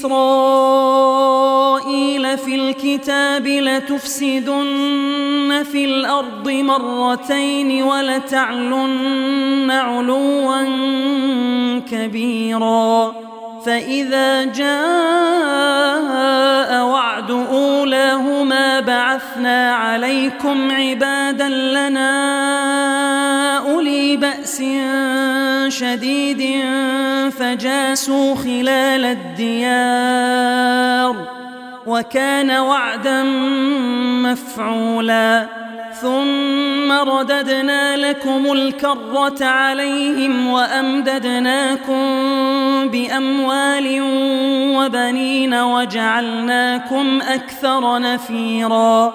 إسرائيل في الكتاب لتفسدن في الأرض مرتين ولتعلن علوا كبيرا. فإذا جاء وعد أولاهما بعثنا عليكم عبادا لنا بأس شديد فجاسوا خلال الديار وكان وعدا مفعولا. ثم رددنا لكم الكرة عليهم وأمددناكم بأموال وبنين وجعلناكم أكثر نفيرا.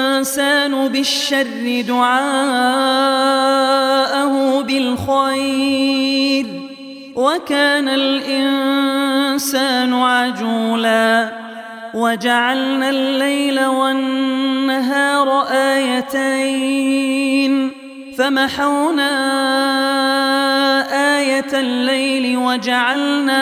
بالشر دعاءه بالخير وكان الإنسان عجولا وجعلنا الليل والنهار آيتين فمحونا آية الليل وجعلنا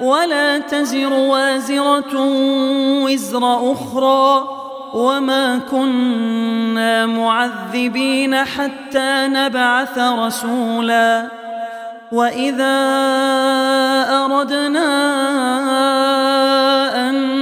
ولا تزر وازرة وزر أخرى وما كنا معذبين حتى نبعث رسولا وإذا أردنا أن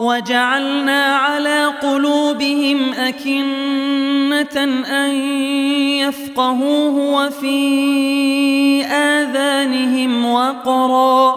وجعلنا على قلوبهم أكنة أن يفقهوه وفي آذانهم وقرا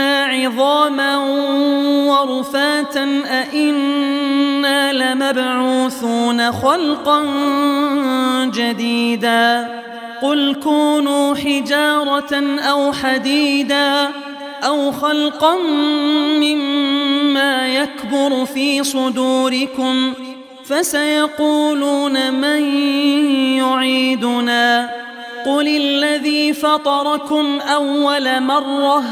عظاما ورفاتا أئنا لمبعوثون خلقا جديدا. قل كونوا حجارة أو حديدا أو خلقا مما يكبر في صدوركم فسيقولون من يعيدنا. قل الذي فطركم أول مرة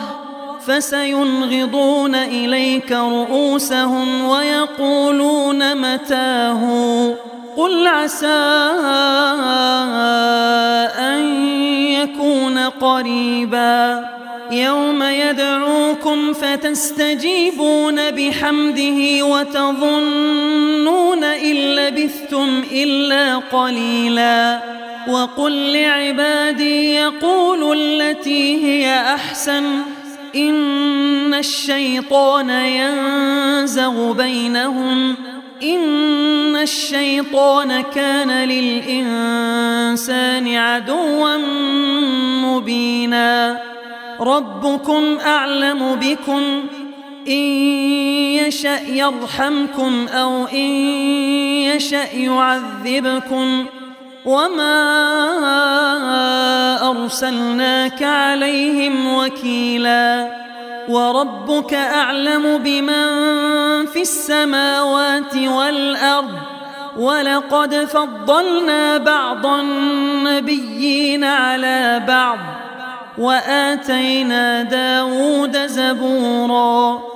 فسينغضون إليك رؤوسهم ويقولون متاه. قل عسى أن يكون قريبا. يوم يدعوكم فتستجيبون بحمده وتظنون إن لبثتم إلا قليلا. وقل لعبادي يقولوا التي هي أحسن. إن الشيطان ينزغ بينهم. إن الشيطان كان للإنسان عدوا مبينا. ربكم أعلم بكم. إن يشأ يرحمكم أو إن يشأ يعذبكم. وما أرسلناك عليهم وكيلا وربك أعلم بمن في السماوات والأرض ولقد فضلنا بعض النبيين على بعض وآتينا داود زبورا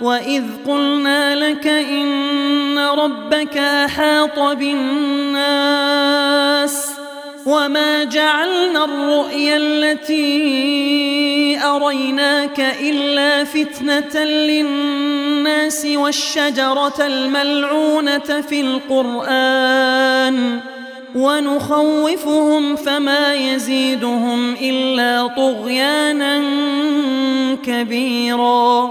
وإذ قلنا لك إن ربك أحاط بالناس وما جعلنا الرؤيا التي أريناك إلا فتنة للناس والشجرة الملعونة في القرآن ونخوفهم فما يزيدهم إلا طغيانا كبيرا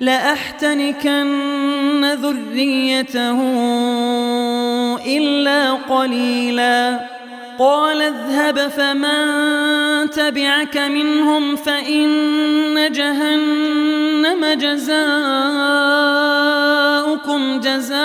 لأحتنكن ذريته إلا قليلا. قال اذهب فمن تبعك منهم فإن جهنم جزاؤكم جزاء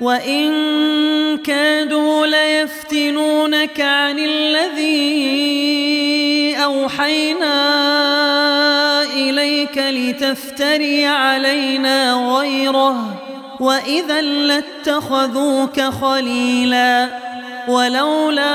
وإن كادوا ليفتنونك عن الذي أوحينا إليك لتفتري علينا غيره وإذا لاتخذوك خليلا ولولا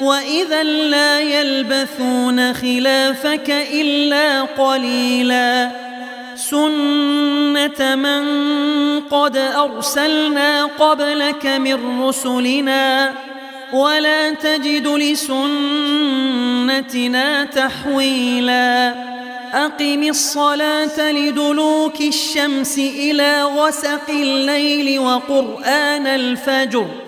وإذا لا يلبثون خلافك إلا قليلاً سنة من قد أرسلنا قبلك من رسلنا ولا تجد لسنتنا تحويلا أقم الصلاة لدلوك الشمس إلى غسق الليل وقرآن الفجر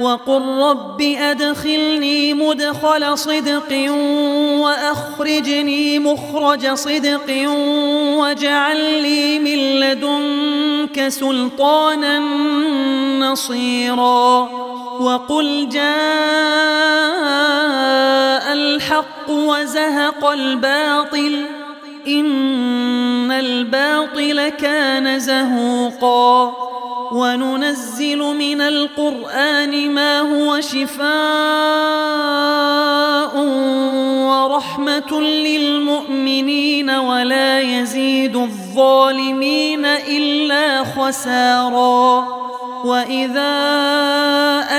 وقل رب أدخلني مدخل صدق وأخرجني مخرج صدق واجعل لي من لدنك سلطانا نصيراً وقل جاء الحق وزهق الباطل إن الباطل كان زهوقا. وننزل من القرآن ما هو شفاء ورحمة للمؤمنين ولا يزيد الظالمين إلا خساراً. وإذا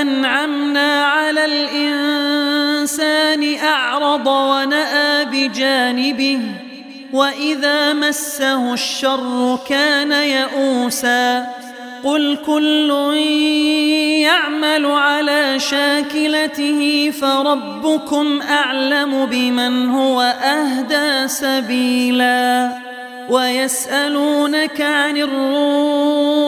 أنعمنا على الإنسان أعرض ونأى بجانبه وإذا مسه الشر كان يئوسا قل كل يعمل على شاكلته فربكم أعلم بمن هو أهدى سبيلا ويسألونك عن الروح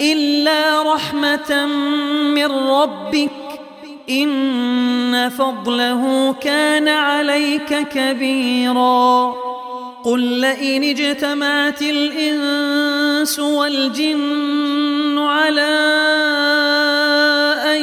إلا رحمة من ربك إن فضله كان عليك كبيرا. قل لئن اجتمعت الإنس والجن على أن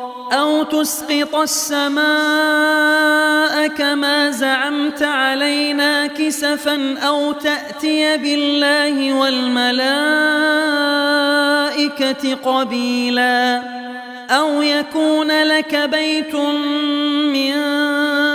أو تسقط السماء كما زعمت علينا كسفا أو تأتي بالله والملائكة قبيلا أو يكون لك بيت من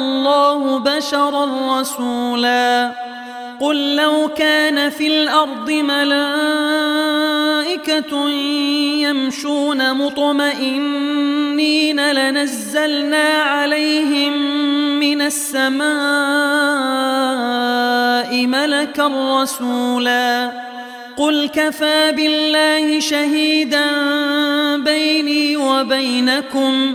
الله بشرا رسولا قل لو كان في الأرض ملائكة يمشون مطمئنين لنزلنا عليهم من السماء ملكا رسولا قل كفى بالله شهيدا بيني وبينكم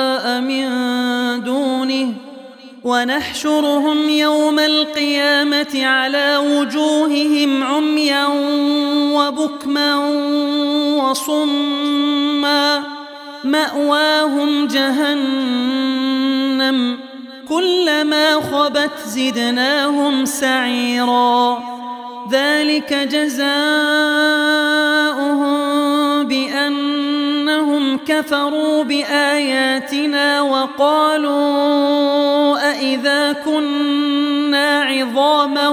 ونحشرهم يوم القيامة على وجوههم عميا وبكما وصما. مأواهم جهنم كلما خبت زدناهم سعيرا. ذلك جزاؤهم كفروا بآياتنا وقالوا أئذا كنا عظاما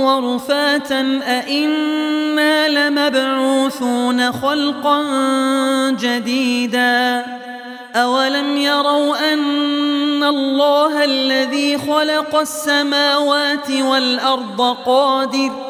ورفاتا أئنا لمبعوثون خلقا جديدا أولم يروا أن الله الذي خلق السماوات والأرض قادر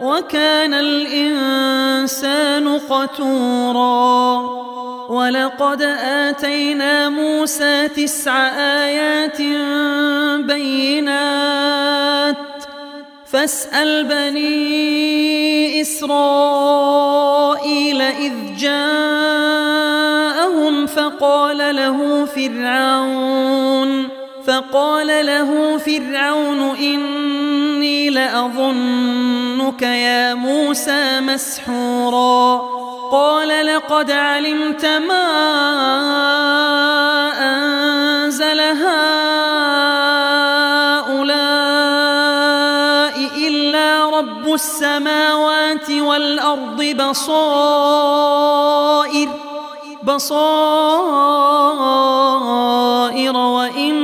وكان الإنسان قتورا. ولقد آتينا موسى تسع آيات بينات. فاسأل بني إسرائيل إذ جاءهم فقال له فرعون فقال له فرعون إني لأظنك يا موسى مسحورا. قال لقد علمت ما أنزل هؤلاء إلا رب السماوات والأرض بصائر بصائر وإني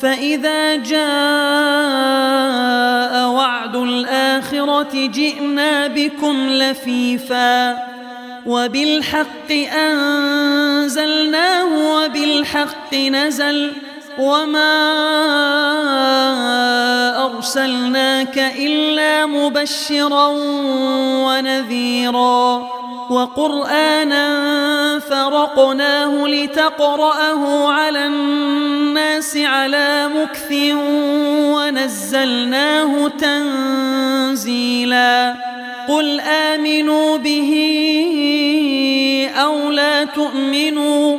فإذا جاء وعد الآخرة جئنا بكم لفيفا وبالحق أنزلناه وبالحق نزل وما أرسلناك إلا مبشرا ونذيرا وقرآنا فرقناه لتقرأه على الناس على مكث ونزلناه تنزيلا. قل آمنوا به أو لا تؤمنوا